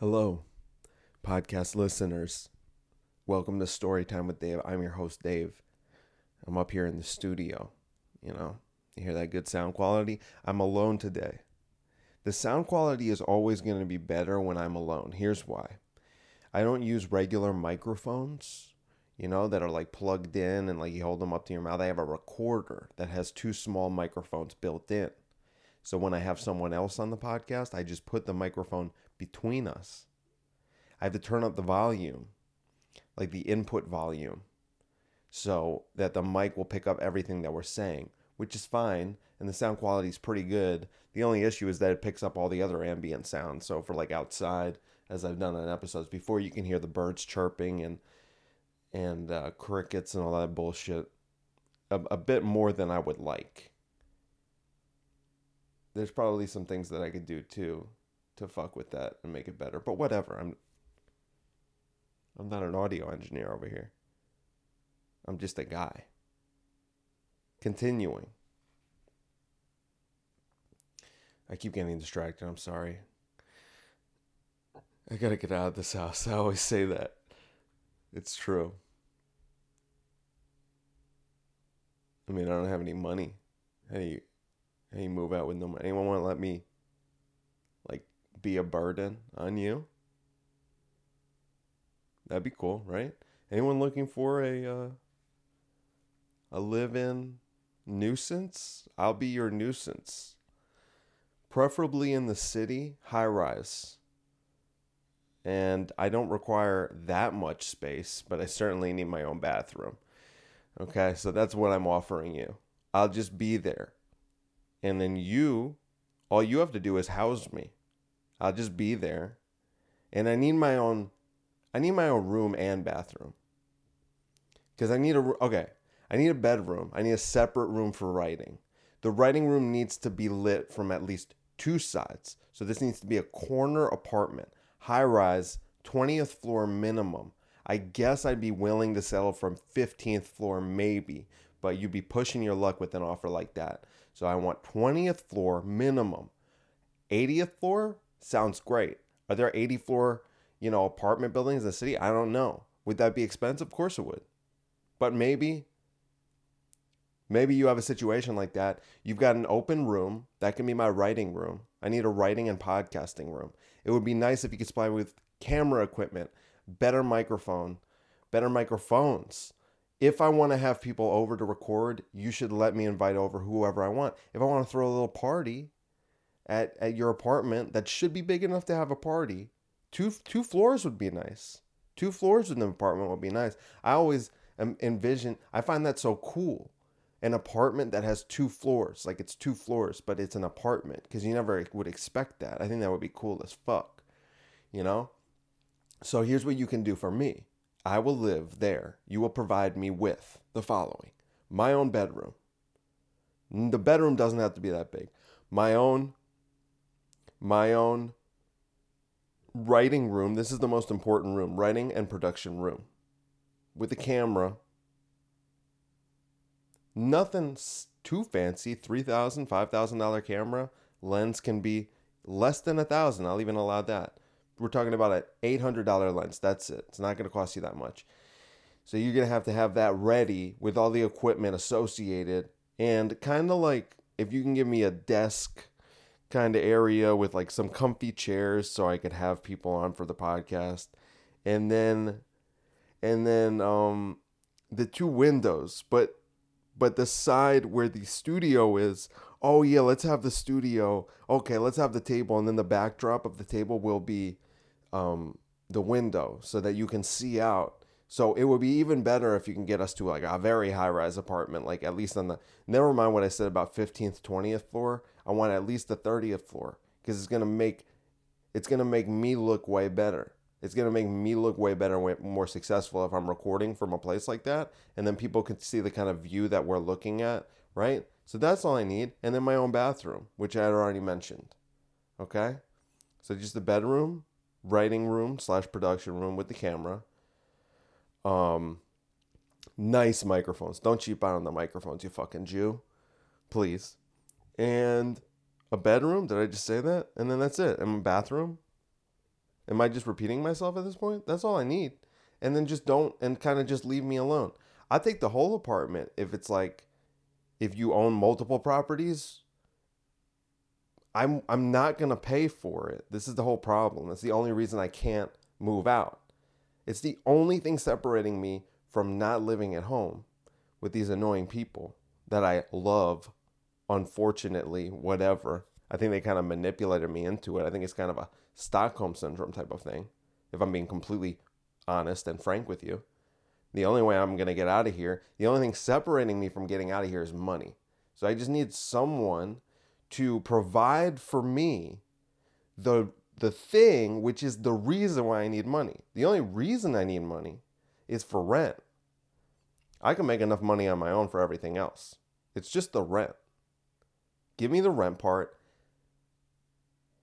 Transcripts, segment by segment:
Hello, podcast listeners. Welcome to Storytime with Dave. I'm your host, Dave. I'm up here in the studio. You know, you hear that good sound quality? I'm alone today. The sound quality is always going to be better when I'm alone. Here's why I don't use regular microphones, you know, that are like plugged in and like you hold them up to your mouth. I have a recorder that has two small microphones built in. So when I have someone else on the podcast, I just put the microphone between us. I have to turn up the volume, like the input volume, so that the mic will pick up everything that we're saying, which is fine. And the sound quality is pretty good. The only issue is that it picks up all the other ambient sounds. So for like outside, as I've done in episodes before, you can hear the birds chirping and and uh, crickets and all that bullshit a, a bit more than I would like there's probably some things that I could do too to fuck with that and make it better. But whatever. I'm I'm not an audio engineer over here. I'm just a guy. Continuing. I keep getting distracted. I'm sorry. I gotta get out of this house. I always say that. It's true. I mean, I don't have any money. And you move out with no money. Anyone want to let me be a burden on you? That'd be cool, right? Anyone looking for a uh, a live-in nuisance? I'll be your nuisance. Preferably in the city, high rise. And I don't require that much space, but I certainly need my own bathroom. Okay, so that's what I'm offering you. I'll just be there and then you all you have to do is house me i'll just be there. And i need my own i need my own room and bathroom. Because i need a okay i need a bedroom. I need a separate room for writing. The writing room needs to be lit from at least two sides. So this needs to be a corner apartment high rise 20th floor minimum. I guess i'd be willing to settle from 15th floor maybe but you'd be pushing your luck with an offer like that. So I want 20th floor minimum. 80th floor sounds great. Are there 80 floor, you know, apartment buildings in the city? I don't know. Would that be expensive? Of course it would. But maybe maybe you have a situation like that. You've got an open room. That can be my writing room. I need a writing and podcasting room. It would be nice if you could supply me with camera equipment, better microphone, better microphones if I want to have people over to record, you should let me invite over whoever I want. If I want to throw a little party at, at your apartment that should be big enough to have a party, two two floors would be nice. Two floors in an apartment would be nice. I always envision. I find that so cool. An apartment that has two floors, like it's two floors, but it's an apartment because you never would expect that. I think that would be cool as fuck, you know. So here's what you can do for me I will live there. You will provide me with the following my own bedroom. The bedroom doesn't have to be that big. My own, my own writing room. This is the most important room writing and production room with a camera. Nothing too fancy. $3,000, $5,000 camera. Lens can be less than a thousand. I'll even allow that we're talking about an $800 lens. That's it. It's not going to cost you that much. So you're going to have to have that ready with all the equipment associated and kind of like if you can give me a desk kind of area with like some comfy chairs so I could have people on for the podcast. And then and then um the two windows, but but the side where the studio is, oh yeah, let's have the studio. Okay, let's have the table and then the backdrop of the table will be um, the window so that you can see out. So it would be even better if you can get us to like a very high rise apartment, like at least on the never mind what I said about 15th, 20th floor. I want at least the 30th floor because it's gonna make it's gonna make me look way better. It's gonna make me look way better, way more successful if I'm recording from a place like that, and then people can see the kind of view that we're looking at, right? So that's all I need, and then my own bathroom, which I had already mentioned. Okay, so just the bedroom, writing room slash production room with the camera. Um, nice microphones. Don't cheap out on the microphones, you fucking Jew. Please. And a bedroom. Did I just say that? And then that's it. And a bathroom. Am I just repeating myself at this point? That's all I need. And then just don't and kind of just leave me alone. I take the whole apartment if it's like if you own multiple properties. I'm I'm not going to pay for it. This is the whole problem. That's the only reason I can't move out. It's the only thing separating me from not living at home with these annoying people that I love, unfortunately, whatever. I think they kind of manipulated me into it. I think it's kind of a Stockholm syndrome type of thing, if I'm being completely honest and frank with you. The only way I'm going to get out of here, the only thing separating me from getting out of here is money. So I just need someone to provide for me the the thing which is the reason why I need money. The only reason I need money is for rent. I can make enough money on my own for everything else. It's just the rent. Give me the rent part.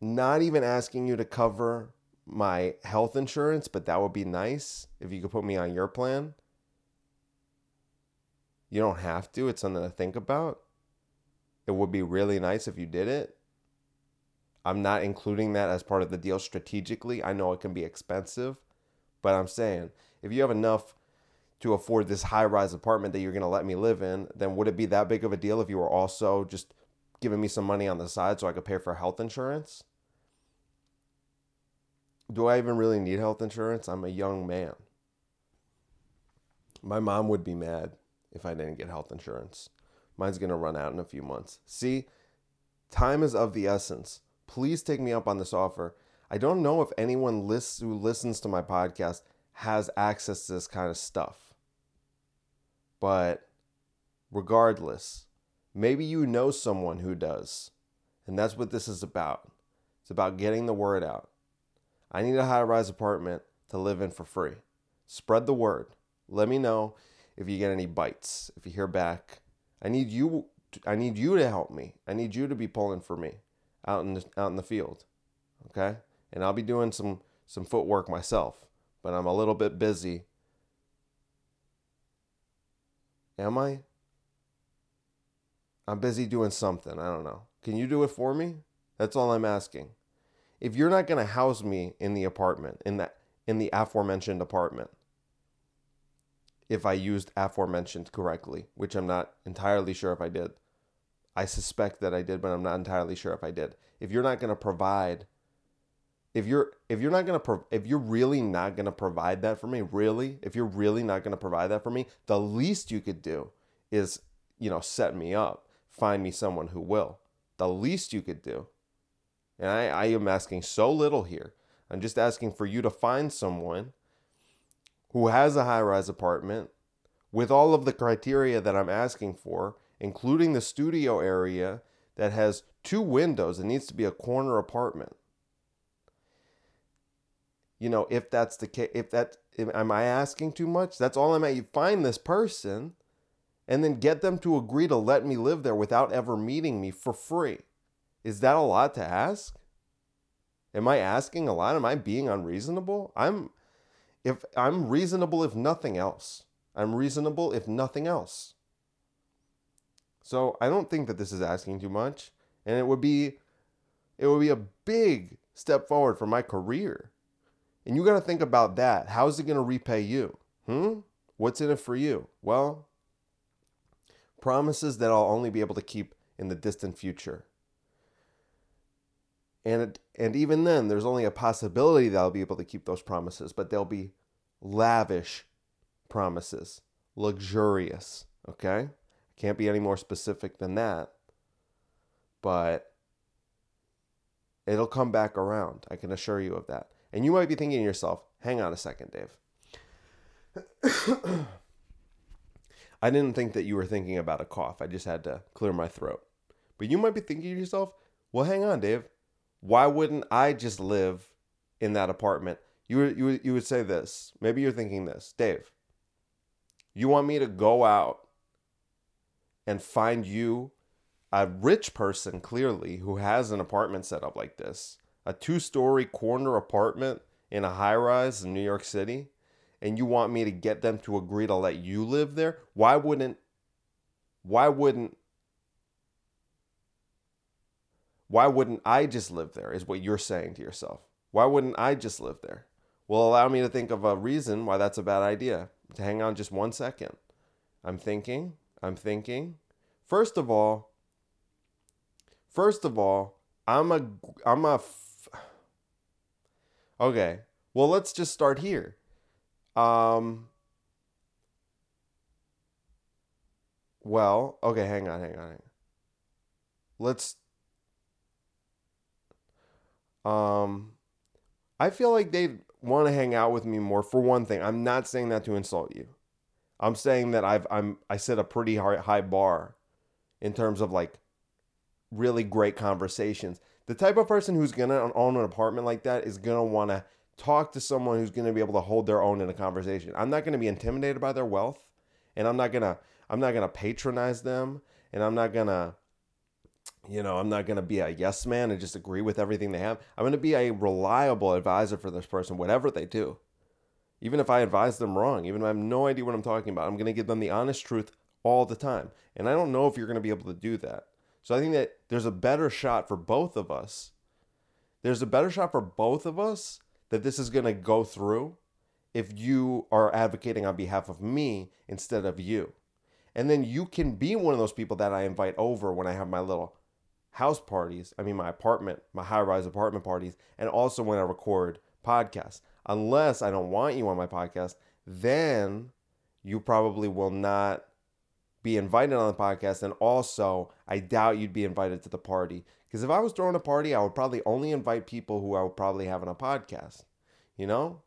Not even asking you to cover my health insurance, but that would be nice if you could put me on your plan. You don't have to, it's something to think about. It would be really nice if you did it. I'm not including that as part of the deal strategically. I know it can be expensive, but I'm saying if you have enough to afford this high rise apartment that you're going to let me live in, then would it be that big of a deal if you were also just giving me some money on the side so I could pay for health insurance? Do I even really need health insurance? I'm a young man. My mom would be mad if I didn't get health insurance. Mine's going to run out in a few months. See, time is of the essence. Please take me up on this offer. I don't know if anyone lists, who listens to my podcast has access to this kind of stuff. But regardless, maybe you know someone who does. And that's what this is about. It's about getting the word out. I need a high rise apartment to live in for free. Spread the word. Let me know if you get any bites, if you hear back. I need you I need you to help me. I need you to be pulling for me out in the, out in the field. Okay? And I'll be doing some some footwork myself, but I'm a little bit busy Am I? I'm busy doing something. I don't know. Can you do it for me? That's all I'm asking. If you're not going to house me in the apartment, in that in the aforementioned apartment, if I used aforementioned correctly, which I'm not entirely sure if I did. I suspect that I did, but I'm not entirely sure if I did. If you're not going to provide if you're if you're not gonna pro- if you're really not gonna provide that for me really if you're really not gonna provide that for me the least you could do is you know set me up find me someone who will the least you could do and i, I am asking so little here i'm just asking for you to find someone who has a high rise apartment with all of the criteria that i'm asking for including the studio area that has two windows it needs to be a corner apartment you know, if that's the case, if that, if, am I asking too much? That's all I'm at. You find this person and then get them to agree to let me live there without ever meeting me for free. Is that a lot to ask? Am I asking a lot? Am I being unreasonable? I'm, if I'm reasonable, if nothing else, I'm reasonable, if nothing else. So I don't think that this is asking too much, and it would be, it would be a big step forward for my career and you got to think about that. How's it going to repay you? Hmm? What's in it for you? Well, promises that I'll only be able to keep in the distant future. And it, and even then there's only a possibility that I'll be able to keep those promises, but they'll be lavish promises, luxurious, okay? Can't be any more specific than that. But it'll come back around. I can assure you of that. And you might be thinking to yourself, hang on a second, Dave. I didn't think that you were thinking about a cough. I just had to clear my throat. But you might be thinking to yourself, well, hang on, Dave. Why wouldn't I just live in that apartment? You would, you you would say this. Maybe you're thinking this, Dave. You want me to go out and find you a rich person, clearly, who has an apartment set up like this a two story corner apartment in a high rise in New York City and you want me to get them to agree to let you live there, why wouldn't why wouldn't why wouldn't I just live there is what you're saying to yourself. Why wouldn't I just live there? Well, allow me to think of a reason why that's a bad idea. To hang on just one second. I'm thinking, I'm thinking. First of all, first of all, I'm a I'm a f- Okay. Well, let's just start here. Um Well, okay, hang on, hang on. Hang on. Let's um I feel like they want to hang out with me more for one thing. I'm not saying that to insult you. I'm saying that I've I'm I set a pretty high, bar in terms of like really great conversations. The type of person who's gonna own an apartment like that is gonna want to talk to someone who's gonna be able to hold their own in a conversation. I'm not gonna be intimidated by their wealth, and I'm not gonna I'm not gonna patronize them, and I'm not gonna you know, I'm not going to be a yes man and just agree with everything they have. I'm going to be a reliable advisor for this person, whatever they do. Even if I advise them wrong, even if I have no idea what I'm talking about, I'm going to give them the honest truth all the time. And I don't know if you're going to be able to do that. So I think that there's a better shot for both of us. There's a better shot for both of us that this is going to go through if you are advocating on behalf of me instead of you. And then you can be one of those people that I invite over when I have my little house parties, I mean, my apartment, my high rise apartment parties, and also when I record podcasts. Unless I don't want you on my podcast, then you probably will not be invited on the podcast. And also, I doubt you'd be invited to the party. Because if I was throwing a party, I would probably only invite people who I would probably have on a podcast, you know?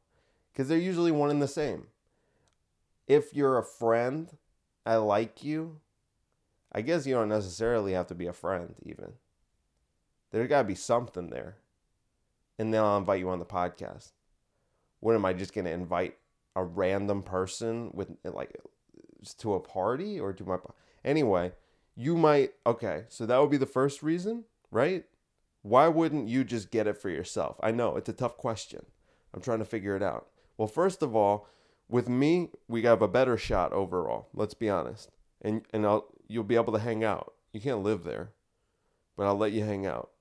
Because they're usually one and the same. If you're a friend, I like you, I guess you don't necessarily have to be a friend, even. There's got to be something there. And then I'll invite you on the podcast. What am I just going to invite a random person with, like, to a party or to my. Anyway, you might. Okay, so that would be the first reason, right? Why wouldn't you just get it for yourself? I know it's a tough question. I'm trying to figure it out. Well, first of all, with me, we have a better shot overall. Let's be honest. And and I'll you'll be able to hang out. You can't live there, but I'll let you hang out.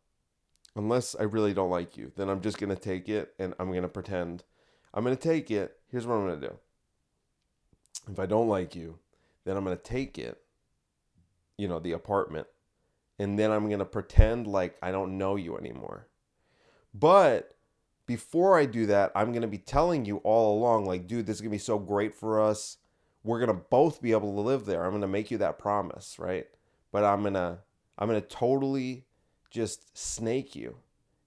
Unless I really don't like you, then I'm just to take it and I'm to pretend. I'm going to take it. Here's what I'm going to do. If I don't like you, then I'm going to take it, you know, the apartment, and then I'm going to pretend like I don't know you anymore. But before I do that, I'm going to be telling you all along, like, dude, this is going to be so great for us we're gonna both be able to live there. I'm gonna make you that promise, right? But I'm gonna I'm gonna totally just snake you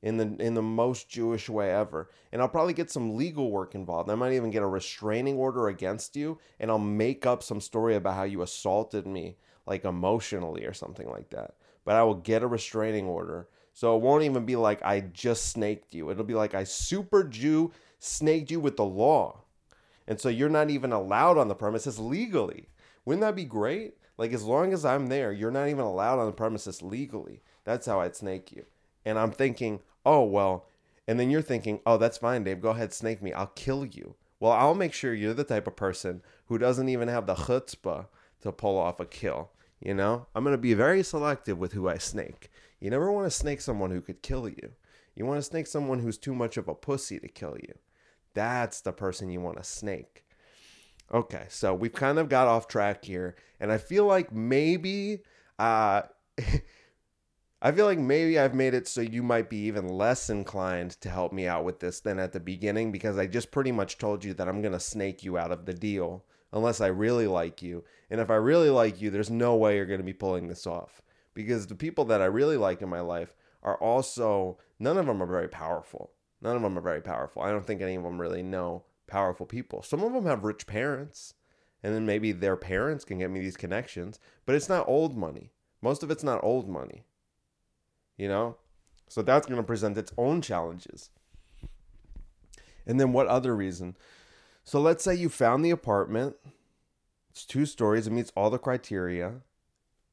in the in the most Jewish way ever. And I'll probably get some legal work involved. I might even get a restraining order against you and I'll make up some story about how you assaulted me like emotionally or something like that. But I will get a restraining order. So it won't even be like I just snaked you. It'll be like I super Jew snaked you with the law. And so you're not even allowed on the premises legally. Wouldn't that be great? Like, as long as I'm there, you're not even allowed on the premises legally. That's how I'd snake you. And I'm thinking, oh, well, and then you're thinking, oh, that's fine, Dave. Go ahead, snake me. I'll kill you. Well, I'll make sure you're the type of person who doesn't even have the chutzpah to pull off a kill. You know, I'm going to be very selective with who I snake. You never want to snake someone who could kill you. You want to snake someone who's too much of a pussy to kill you. That's the person you want to snake. Okay, so we've kind of got off track here, and I feel like maybe uh I feel like maybe I've made it so you might be even less inclined to help me out with this than at the beginning because I just pretty much told you that I'm going to snake you out of the deal unless I really like you. And if I really like you, there's no way you're going to be pulling this off because the people that I really like in my life are also none of them are very powerful. None of them are very powerful. I don't think any of them really know powerful people. Some of them have rich parents, and then maybe their parents can get me these connections, but it's not old money. Most of it's not old money. You know? So that's going to present its own challenges. And then what other reason? So let's say you found the apartment. It's two stories, it meets all the criteria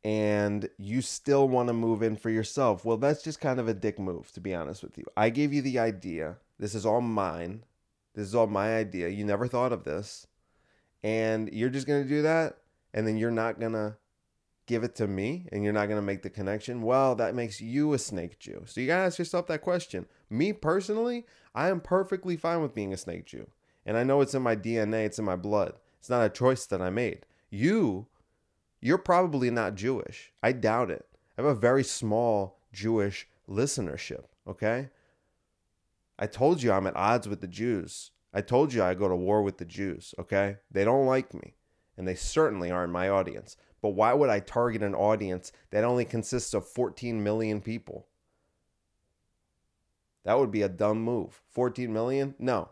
and you still want to move in for yourself. Well, that's just kind of a dick move, to be honest with you. I gave you the idea. This is all mine. This is all my idea. You never thought of this. And you're just going to do that. And then you're not going to give it to me and you're not going to make the connection, well, that makes you a snake Jew. So you got to ask yourself that question. Me personally, I am perfectly fine with being a snake Jew. And I know it's in my DNA, it's in my blood. It's not a choice that I made. You, you're probably not Jewish. I doubt it. I have a very small Jewish listenership, okay? I told you I'm at odds with the Jews. I told you I go to war with the Jews, okay? They don't like me, and they certainly aren't my audience. But why would I target an audience that only consists of 14 million people? That would be a dumb move. 14 million? No.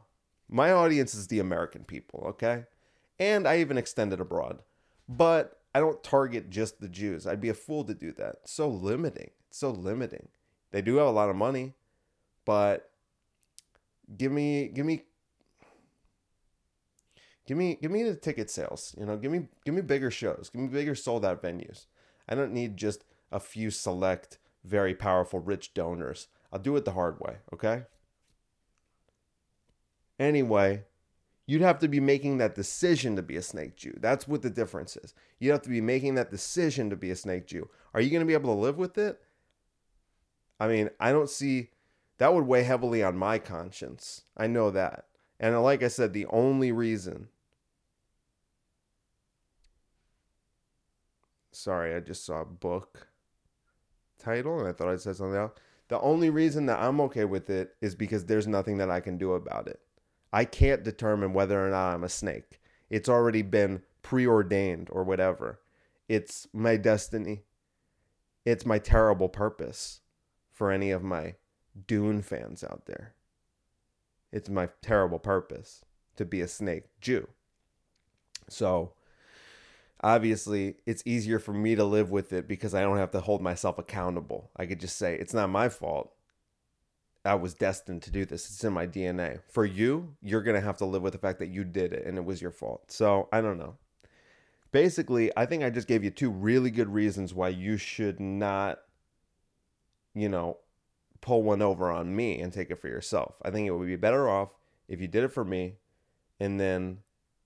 My audience is the American people, okay? And I even extend it abroad. But I don't target just the Jews. I'd be a fool to do that. It's so limiting. It's so limiting. They do have a lot of money, but give me give me Give me give me the ticket sales. You know, give me give me bigger shows. Give me bigger sold out venues. I don't need just a few select, very powerful, rich donors. I'll do it the hard way, okay? Anyway, you'd have to be making that decision to be a snake Jew. That's what the difference is. You'd have to be making that decision to be a snake Jew. Are you going to be able to live with it? I mean, I don't see that would weigh heavily on my conscience. I know that. And like I said, the only reason Sorry, I just saw a book title and I thought I said something else. The only reason that I'm okay with it is because there's nothing that I can do about it. I can't determine whether or not I'm a snake. It's already been preordained or whatever. It's my destiny. It's my terrible purpose for any of my Dune fans out there. It's my terrible purpose to be a snake Jew. So obviously it's easier for me to live with it because I don't have to hold myself accountable. I could just say it's not my fault. I was destined to do this. It's in my DNA. For you, you're going to have to live with the fact that you did it and it was your fault. So, I don't know. Basically, I think I just gave you two really good reasons why you should not you know, pull one over on me and take it for yourself. I think it would be better off if you did it for me and then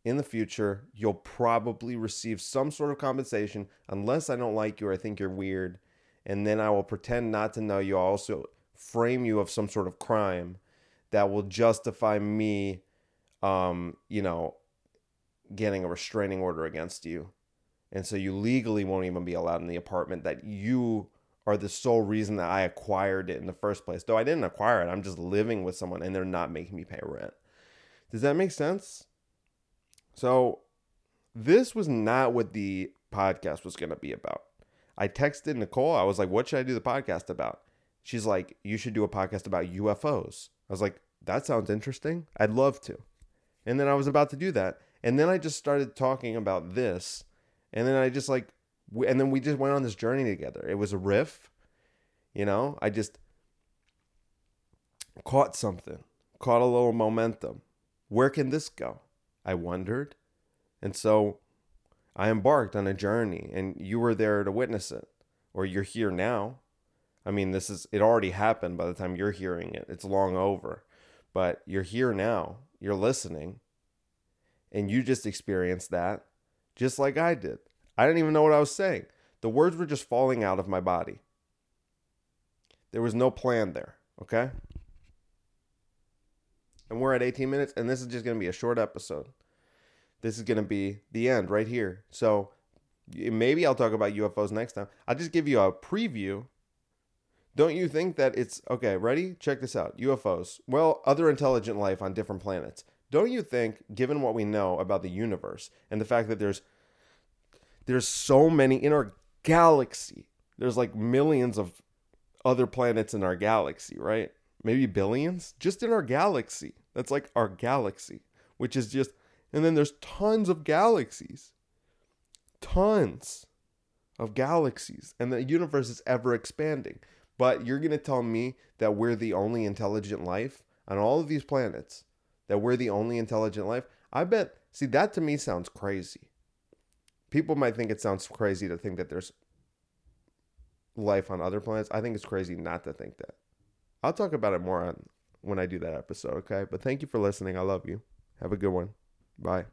in the future, you'll probably receive some sort of compensation unless I don't like you or I think you're weird. And then I will pretend not to know you. I'll also frame you of some sort of crime that will justify me, um, you know, getting a restraining order against you. And so you legally won't even be allowed in the apartment that you are the sole reason that I acquired it in the first place. Though I didn't acquire it, I'm just living with someone and they're not making me pay rent. Does that make sense? So, this was not what the podcast was going to be about. I texted Nicole. I was like, what should I do the podcast about? She's like, you should do a podcast about UFOs. I was like, that sounds interesting. I'd love to. And then I was about to do that. And then I just started talking about this. And then I just like, and then we just went on this journey together. It was a riff. You know, I just caught something, caught a little momentum. Where can this go? I wondered. And so I embarked on a journey, and you were there to witness it, or you're here now. I mean, this is, it already happened by the time you're hearing it. It's long over. But you're here now, you're listening, and you just experienced that just like I did. I didn't even know what I was saying. The words were just falling out of my body. There was no plan there, okay? And we're at 18 minutes, and this is just going to be a short episode. This is going to be the end right here. So maybe I'll talk about UFOs next time. I'll just give you a preview. Don't you think that it's okay? Ready? Check this out UFOs. Well, other intelligent life on different planets. Don't you think, given what we know about the universe and the fact that there's there's so many in our galaxy, there's like millions of other planets in our galaxy, right? Maybe billions just in our galaxy. That's like our galaxy, which is just, and then there's tons of galaxies, tons of galaxies, and the universe is ever expanding. But you're going to tell me that we're the only intelligent life on all of these planets, that we're the only intelligent life? I bet, see, that to me sounds crazy. People might think it sounds crazy to think that there's life on other planets. I think it's crazy not to think that. I'll talk about it more on when I do that episode, okay? But thank you for listening. I love you. Have a good one. Bye.